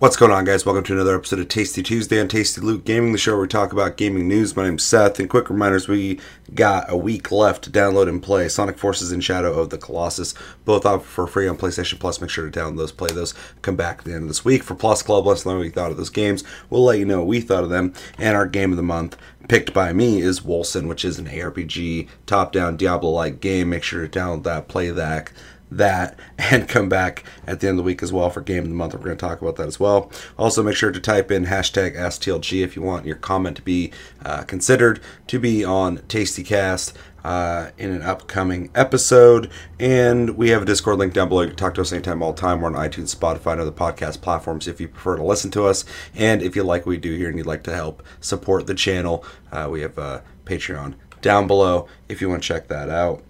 What's going on, guys? Welcome to another episode of Tasty Tuesday on Tasty Loot Gaming, the show where we talk about gaming news. My name's Seth, and quick reminders we got a week left to download and play Sonic Forces and Shadow of the Colossus, both out for free on PlayStation Plus. Make sure to download those, play those, come back at the end of this week for Plus Club. Let us know what you thought of those games. We'll let you know what we thought of them. And our game of the month, picked by me, is Wolcen, which is an ARPG, top down Diablo like game. Make sure to download that, play that that and come back at the end of the week as well for game of the month. We're going to talk about that as well. Also, make sure to type in hashtag STLG if you want your comment to be uh, considered to be on TastyCast. Uh, in an upcoming episode, and we have a Discord link down below. You can talk to us anytime, all the time. We're on iTunes, Spotify, and other podcast platforms if you prefer to listen to us. And if you like what we do here and you'd like to help support the channel, uh, we have a Patreon down below if you want to check that out.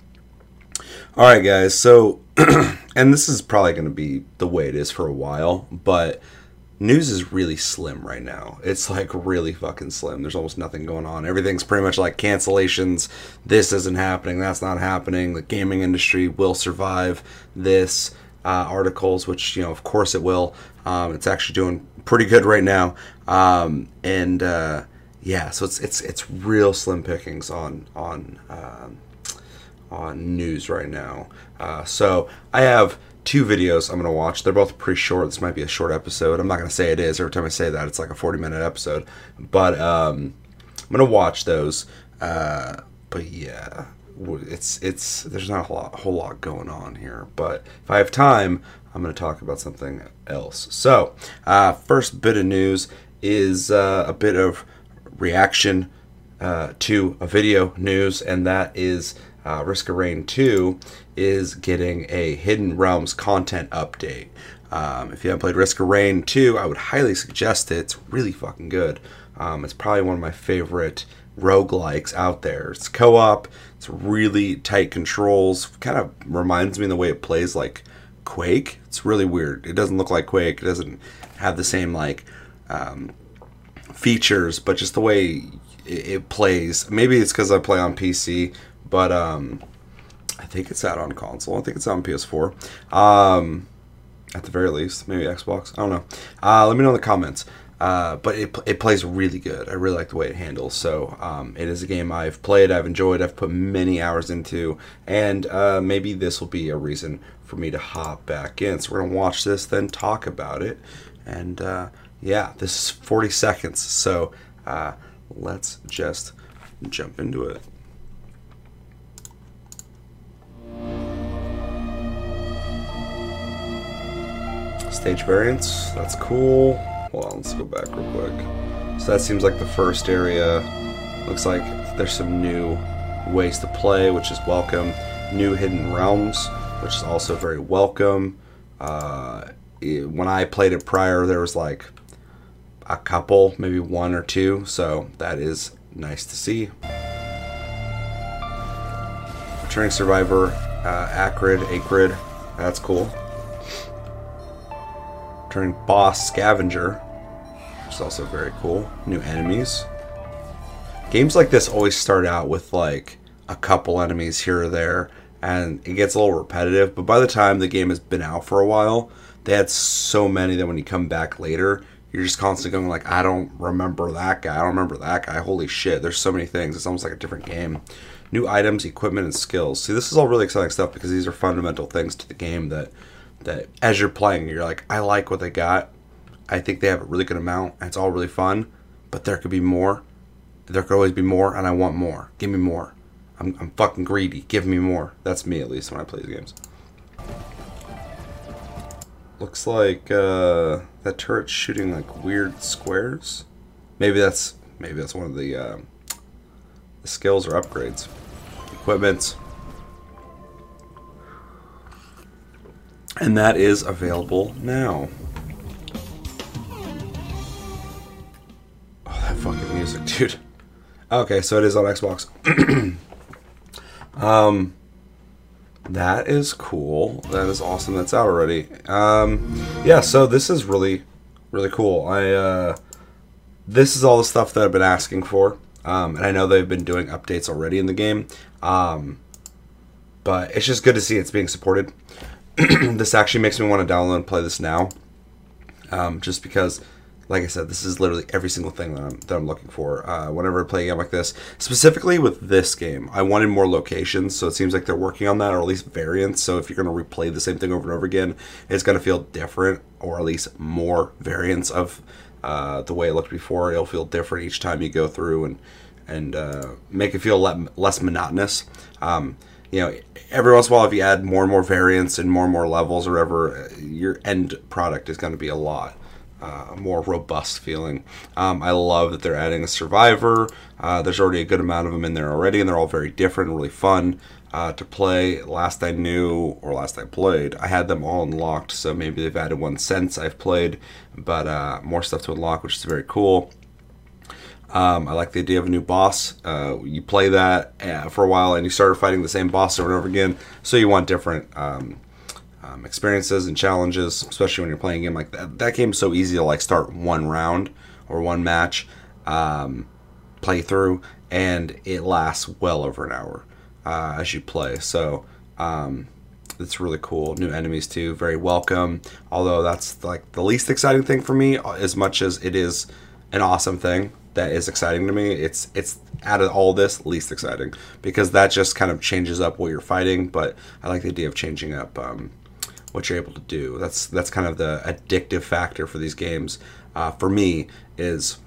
All right, guys. So, and this is probably going to be the way it is for a while, but news is really slim right now. It's like really fucking slim. There's almost nothing going on. Everything's pretty much like cancellations. This isn't happening. That's not happening. The gaming industry will survive this. Uh, articles, which you know, of course, it will. Um, it's actually doing pretty good right now, um, and uh, yeah, so it's it's it's real slim pickings on on. Um, on news right now. Uh, so I have two videos I'm going to watch. They're both pretty short. This might be a short episode. I'm not going to say it is. Every time I say that, it's like a 40 minute episode. But um, I'm going to watch those. Uh, but yeah, it's it's there's not a whole lot, whole lot going on here. But if I have time, I'm going to talk about something else. So uh, first bit of news is uh, a bit of reaction uh, to a video news, and that is uh, Risk of Rain 2 is getting a Hidden Realms content update. Um, if you haven't played Risk of Rain 2, I would highly suggest it. It's really fucking good. Um, it's probably one of my favorite roguelikes out there. It's co op, it's really tight controls. Kind of reminds me the way it plays like Quake. It's really weird. It doesn't look like Quake, it doesn't have the same like um, features, but just the way it plays. Maybe it's because I play on PC, but um, I think it's out on console. I think it's on PS4. Um, at the very least, maybe Xbox. I don't know. Uh, let me know in the comments. Uh, but it, it plays really good. I really like the way it handles. So um, it is a game I've played, I've enjoyed, I've put many hours into, and uh, maybe this will be a reason for me to hop back in. So we're gonna watch this, then talk about it, and uh, yeah, this is 40 seconds. So uh, let's just jump into it. Stage variants, that's cool. Hold on, let's go back real quick. So that seems like the first area. Looks like there's some new ways to play, which is welcome. New hidden realms, which is also very welcome. Uh, it, when I played it prior, there was like a couple, maybe one or two, so that is nice to see. Returning Survivor, uh, Acrid, Acrid, that's cool. Turning Boss Scavenger, which is also very cool. New enemies. Games like this always start out with like a couple enemies here or there, and it gets a little repetitive. But by the time the game has been out for a while, they had so many that when you come back later, you're just constantly going like, I don't remember that guy. I don't remember that guy. Holy shit! There's so many things. It's almost like a different game. New items, equipment, and skills. See, this is all really exciting stuff because these are fundamental things to the game that that as you're playing, you're like, I like what they got. I think they have a really good amount. And it's all really fun, but there could be more. There could always be more, and I want more. Give me more. I'm, I'm fucking greedy. Give me more. That's me at least when I play these games. Looks like uh, that turret's shooting like weird squares. Maybe that's maybe that's one of the, uh, the skills or upgrades. Equipment. And that is available now. Oh, that fucking music, dude. Okay, so it is on Xbox. um, that is cool. That is awesome. That's out already. Um, yeah, so this is really, really cool. I uh, this is all the stuff that I've been asking for, um, and I know they've been doing updates already in the game. Um, but it's just good to see it's being supported. this actually makes me want to download and play this now. Um, just because, like I said, this is literally every single thing that I'm, that I'm looking for uh, whenever I play a game like this. Specifically with this game, I wanted more locations, so it seems like they're working on that, or at least variants. So if you're going to replay the same thing over and over again, it's going to feel different, or at least more variants of uh, the way it looked before. It'll feel different each time you go through and and uh, make it feel le- less monotonous. Um, you know, every once in a while, if you add more and more variants and more and more levels or whatever, your end product is going to be a lot uh, more robust feeling. Um, I love that they're adding a survivor. Uh, there's already a good amount of them in there already, and they're all very different and really fun uh, to play. Last I knew, or last I played, I had them all unlocked, so maybe they've added one since I've played, but uh, more stuff to unlock, which is very cool. Um, I like the idea of a new boss. Uh, you play that uh, for a while and you start fighting the same boss over and over again, so you want different um, um, experiences and challenges, especially when you're playing a game like that. That game's so easy to like start one round or one match, um, play through, and it lasts well over an hour uh, as you play. So um, it's really cool. New enemies too, very welcome. Although that's like the least exciting thing for me, as much as it is an awesome thing that is exciting to me. It's it's out of all this least exciting because that just kind of changes up what you're fighting. But I like the idea of changing up um, what you're able to do. That's that's kind of the addictive factor for these games. Uh, for me is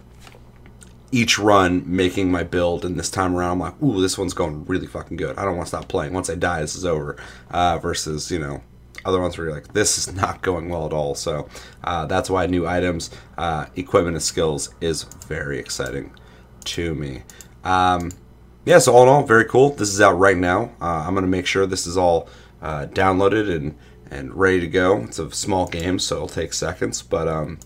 each run making my build, and this time around I'm like, ooh, this one's going really fucking good. I don't want to stop playing. Once I die, this is over. Uh, versus you know other ones where you're like, this is not going well at all. So uh, that's why new items, uh, equipment, and skills is very exciting to me. Um, yeah, so all in all, very cool. This is out right now. Uh, I'm going to make sure this is all uh, downloaded and, and ready to go. It's a small game, so it'll take seconds, but um,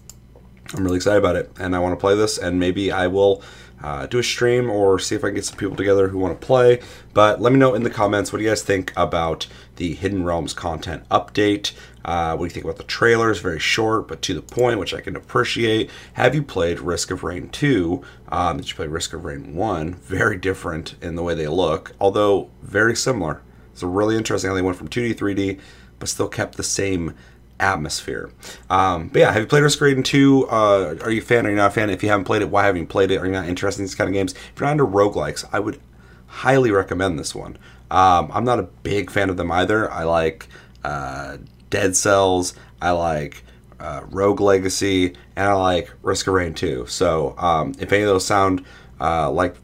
I'm really excited about it. And I want to play this, and maybe I will uh, do a stream or see if I can get some people together who want to play. But let me know in the comments what do you guys think about the Hidden Realms content update. Uh, what do you think about the trailers? Very short but to the point, which I can appreciate. Have you played Risk of Rain 2? Um, did you play Risk of Rain 1? Very different in the way they look, although very similar. It's really interesting how they went from 2D, 3D, but still kept the same atmosphere. Um, but yeah, have you played Risk Rain 2? Uh, are you a fan? Or are you not a fan? If you haven't played it, why haven't you played it? Are you not interested in these kind of games? If you're not into roguelikes, I would highly recommend this one. Um, I'm not a big fan of them either. I like uh, Dead Cells. I like uh, Rogue Legacy, and I like Risk of Rain 2. So um, if any of those sound uh, like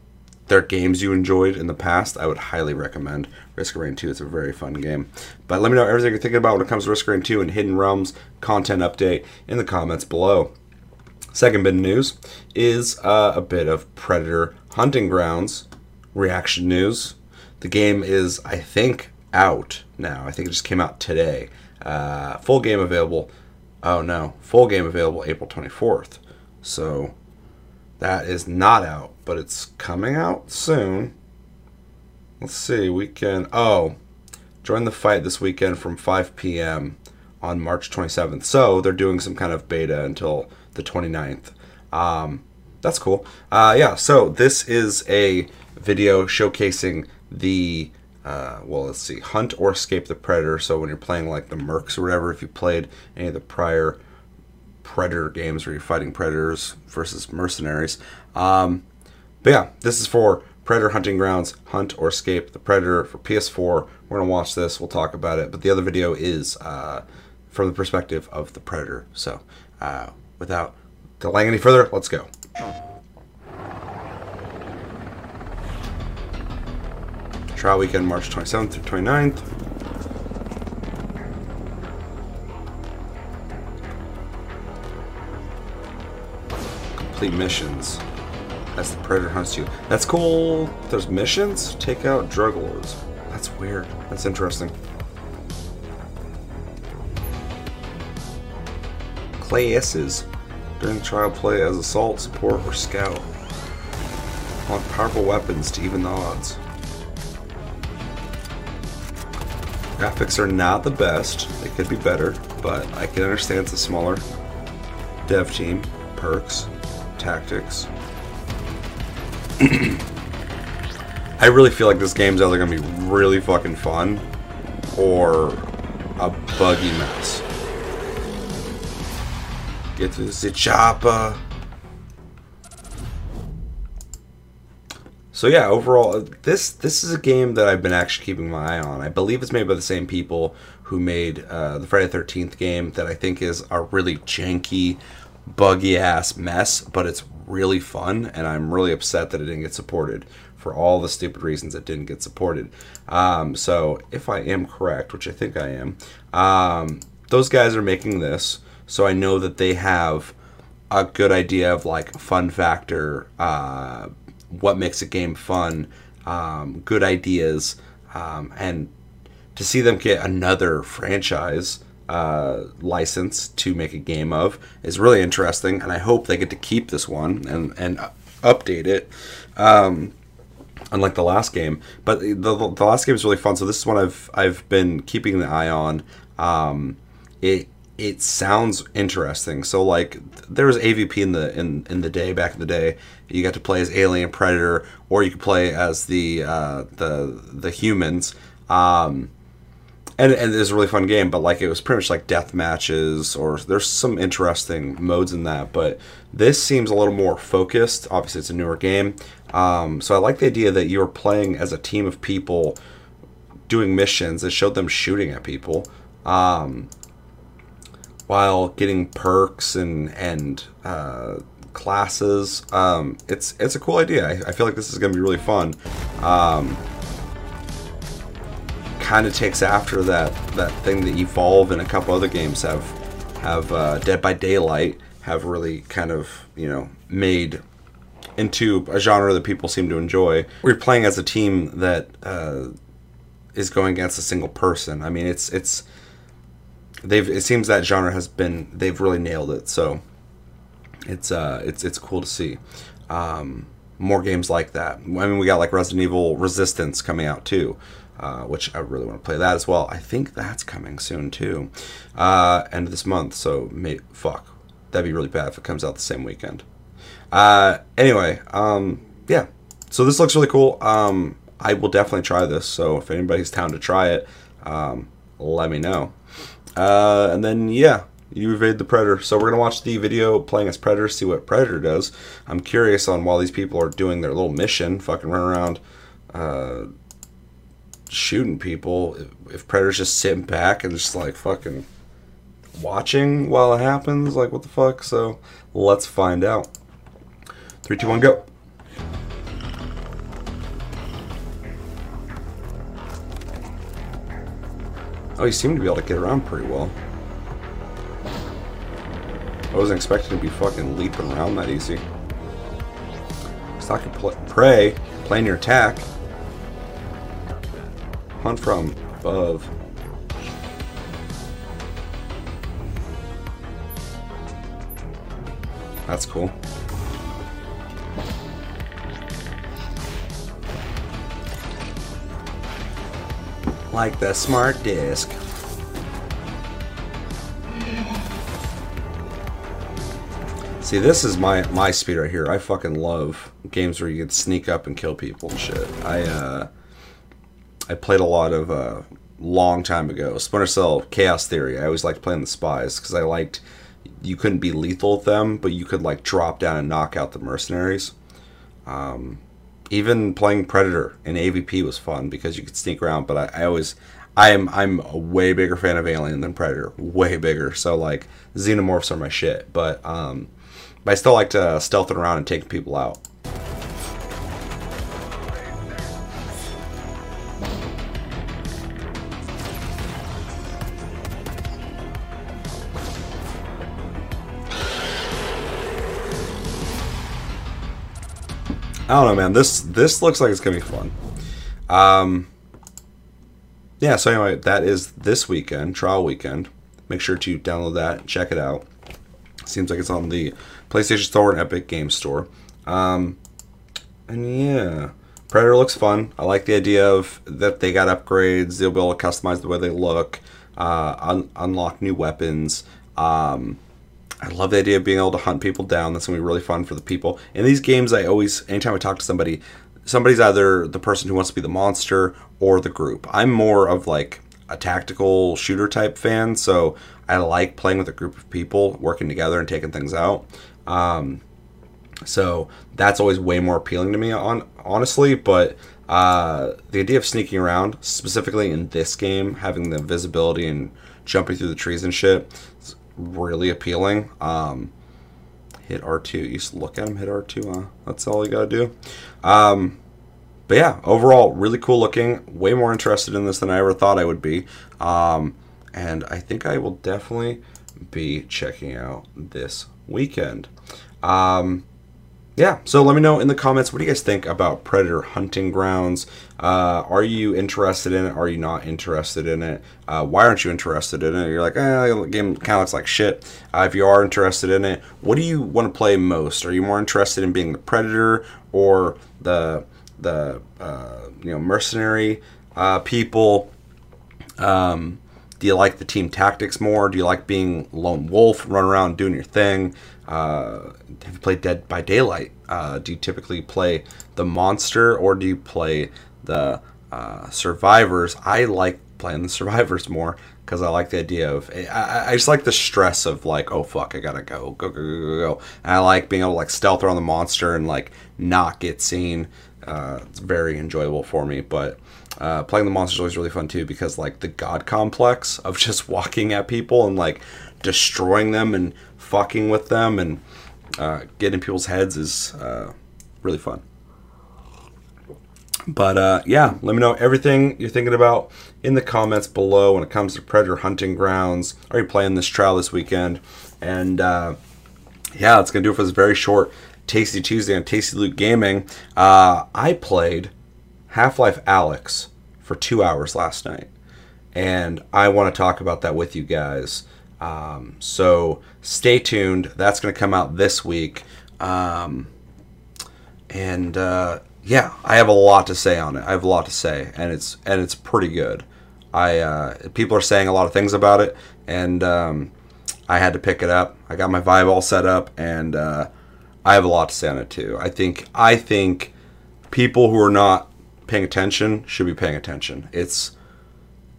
they're games you enjoyed in the past, I would highly recommend Risk of Rain 2. It's a very fun game. But let me know everything you're thinking about when it comes to Risk of Rain 2 and Hidden Realms content update in the comments below. Second bit of news is uh, a bit of Predator Hunting Grounds reaction news. The game is, I think, out now. I think it just came out today. Uh, full game available. Oh no, full game available April 24th. So that is not out, but it's coming out soon. Let's see, we can, Oh, join the fight this weekend from 5 p.m. on March 27th. So they're doing some kind of beta until the 29th. Um, that's cool. Uh, yeah, so this is a video showcasing the uh, well, let's see, hunt or escape the predator. So when you're playing like the Mercs or whatever, if you played any of the prior predator games where you're fighting predators versus mercenaries. Um, but yeah, this is for Predator Hunting Grounds, Hunt or Escape the Predator for PS4. We're going to watch this, we'll talk about it. But the other video is uh, from the perspective of the Predator. So uh, without delaying any further, let's go. Trial weekend, March 27th through 29th. Complete missions as the predator hunts you. That's cool. There's missions. Take out drug lords. That's weird. That's interesting. Classes. During the trial, play as assault, support, or scout. Want powerful weapons to even the odds. Graphics are not the best. They could be better, but I can understand it's a smaller dev team. Perks, tactics, I really feel like this game's either gonna be really fucking fun or a buggy mess. Get to the chopper. So yeah, overall, this this is a game that I've been actually keeping my eye on. I believe it's made by the same people who made uh, the Friday Thirteenth game that I think is a really janky, buggy ass mess, but it's really fun, and I'm really upset that it didn't get supported for all the stupid reasons it didn't get supported. Um, so if I am correct, which I think I am, um, those guys are making this, so I know that they have a good idea of like fun factor. Uh, what makes a game fun, um, good ideas, um, and to see them get another franchise uh, license to make a game of is really interesting, and I hope they get to keep this one and and update it. Um, unlike the last game, but the, the, last game is really fun. So this is one I've I've been keeping the eye on. Um, it it sounds interesting. So like there was AVP in the in in the day back in the day. You got to play as alien predator, or you could play as the uh, the the humans. Um, and and it was a really fun game, but like it was pretty much like death matches, or there's some interesting modes in that. But this seems a little more focused. Obviously, it's a newer game, um, so I like the idea that you're playing as a team of people doing missions. It showed them shooting at people. Um, while getting perks and and uh, classes. Um, it's it's a cool idea. I, I, feel like this is to be really fun. Um, kind of takes after that that thing that Evolve and a couple other games have have uh, Dead by Daylight have really kind of you know made into a genre that people seem to enjoy. We're playing as a team that uh, is going against a single person. I mean, it's it's they've it seems that genre has been they've really nailed it. So it's uh it's it's cool to see. Um, more games like that. I mean, we got like Resident Evil Resistance coming out too, uh, which I really want to play that as well. I think that's coming soon too, uh, end of this month. So, may, fuck, that'd be really bad if it comes out the same weekend. Uh, anyway, um, yeah. So this looks really cool. Um, I will definitely try this. So if anybody's down to try it, um, let me know. Uh, and then, yeah, you evade the Predator. So we're to watch the video playing as Predator, see what Predator does. I'm curious on while these people are doing their little mission, fucking run around uh, shooting people, if, Predator's just sitting back and just like fucking watching while it happens. Like, what the fuck? So let's find out. Three, two, one, go. Oh, he seemed to be able to get around pretty well. I wasn't expecting to be fucking leaping around that easy. Stalk and pl prey, plan your attack. Hunt from above. That's cool. like the smart disc. See, this is my my speed right here. I fucking love games where you can sneak up and kill people and shit. I uh, I played a lot of uh, long time ago Splinter Cell Chaos Theory. I always liked playing the spies because I liked you couldn't be lethal with them, but you could like drop down and knock out the mercenaries. Um, even playing Predator in AVP was fun because you could sneak around. But I, I always, I am I'm a way bigger fan of Alien than Predator, way bigger. So like xenomorphs are my shit. But um, but I still like to stealth it around and take people out. I don't know, man. This this looks like it's gonna be fun. Um, yeah. So anyway, that is this weekend, trial weekend. Make sure to download that, check it out. Seems like it's on the PlayStation Store and Epic Games Store. Um, and yeah, Predator looks fun. I like the idea of that they got upgrades. They'll be able to customize the way they look, uh, un- unlock new weapons. Um, I love the idea of being able to hunt people down. That's gonna be really fun for the people. In these games, I always, anytime I talk to somebody, somebody's either the person who wants to be the monster or the group. I'm more of like a tactical shooter type fan, so I like playing with a group of people, working together and taking things out. Um, so that's always way more appealing to me, on honestly. But uh, the idea of sneaking around, specifically in this game, having the visibility and jumping through the trees and shit, really appealing. Um, hit R2. You just look at him, hit R2. Huh? That's all you gotta do. Um, but yeah, overall, really cool looking. Way more interested in this than I ever thought I would be. Um, and I think I will definitely be checking out this weekend. Um, yeah, so let me know in the comments what do you guys think about Predator Hunting Grounds? Uh, are you interested in it? Are you not interested in it? Uh, why aren't you interested in it? You're like, eh, the game kind of looks like shit. Uh, if you are interested in it, what do you want to play most? Are you more interested in being the Predator or the the uh, you know mercenary uh, people? Um, do you like the team tactics more? Do you like being lone wolf, run around doing your thing? Uh, have you played Dead by Daylight? Uh, do you typically play the monster or do you play the uh, survivors? I like playing the survivors more because I like the idea of I, I, just like the stress of like oh fuck I gotta go go go go go go. And I like being able to like stealth around the monster and like not get seen. Uh, it's very enjoyable for me, but uh, playing the monster is always really fun too because like the god complex of just walking at people and like destroying them and fucking with them and uh, getting people's heads is uh, really fun. But uh, yeah, let me know everything you're thinking about in the comments below when it comes to Predator Hunting Grounds. Are you playing this trial this weekend? And uh, yeah, that's gonna do it for this very short Tasty Tuesday on Tasty Loot Gaming. Uh, I played Half Life Alyx for two hours last night. And I want to talk about that with you guys. Um, so stay tuned. That's going to come out this week. Um, and uh, yeah, I have a lot to say on it. I have a lot to say, and it's and it's pretty good. I uh, people are saying a lot of things about it, and um, I had to pick it up. I got my Vive all set up, and uh, I have a lot to say on it too. I think I think people who are not paying attention should be paying attention. It's,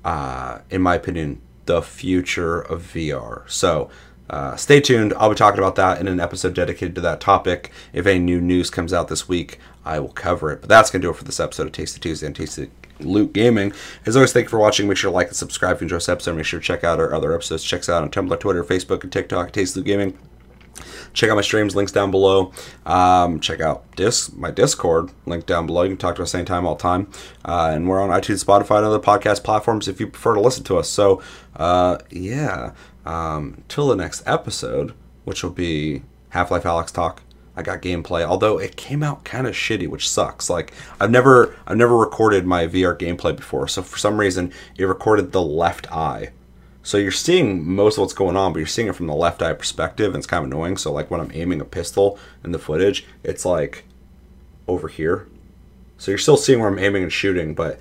uh, in my opinion, the future of VR. So uh, stay tuned. I'll be talking about that in an episode dedicated to that topic. If any new news comes out this week, I will cover it. But that's going to do it for this episode of Tasty Tuesday and Tasty Loot Gaming. As always, thank you for watching. Make sure to like and subscribe if you enjoy this episode. Make sure to check out our other episodes. Check us out on Tumblr, Twitter, Facebook, and TikTok, Tasty Loot Gaming. Check out my streams, links down below. Um, check out dis- my Discord, link down below. You can talk to us anytime, all time. Uh, and we're on iTunes, Spotify, and other podcast platforms if you prefer to listen to us. So, uh, yeah. Um, till the next episode, which will be Half Life Alyx Talk. I got gameplay, although it came out kind of shitty, which sucks. Like I've never I've never recorded my VR gameplay before, so for some reason it recorded the left eye so you're seeing most of what's going on, but you're seeing it from the left eye perspective, and it's kind of annoying. So like when I'm aiming a pistol in the footage, it's like over here. So you're still seeing where I'm aiming and shooting, but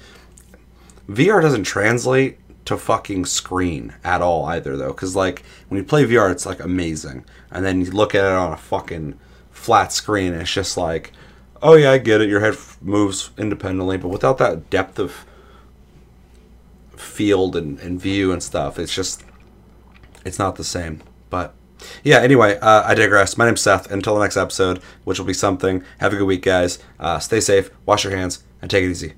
VR doesn't translate to fucking screen at all either though. Cause like when you play VR, it's like amazing. And then you look at it on a fucking flat screen, and it's just like, oh yeah, I get it. Your head moves independently, but without that depth of field and, and view and stuff. It's just, it's not the same. But yeah, anyway, uh, I digress. My name's Seth. Until the next episode, which will be something, have a good week, guys. Uh, stay safe, wash your hands, and take it easy.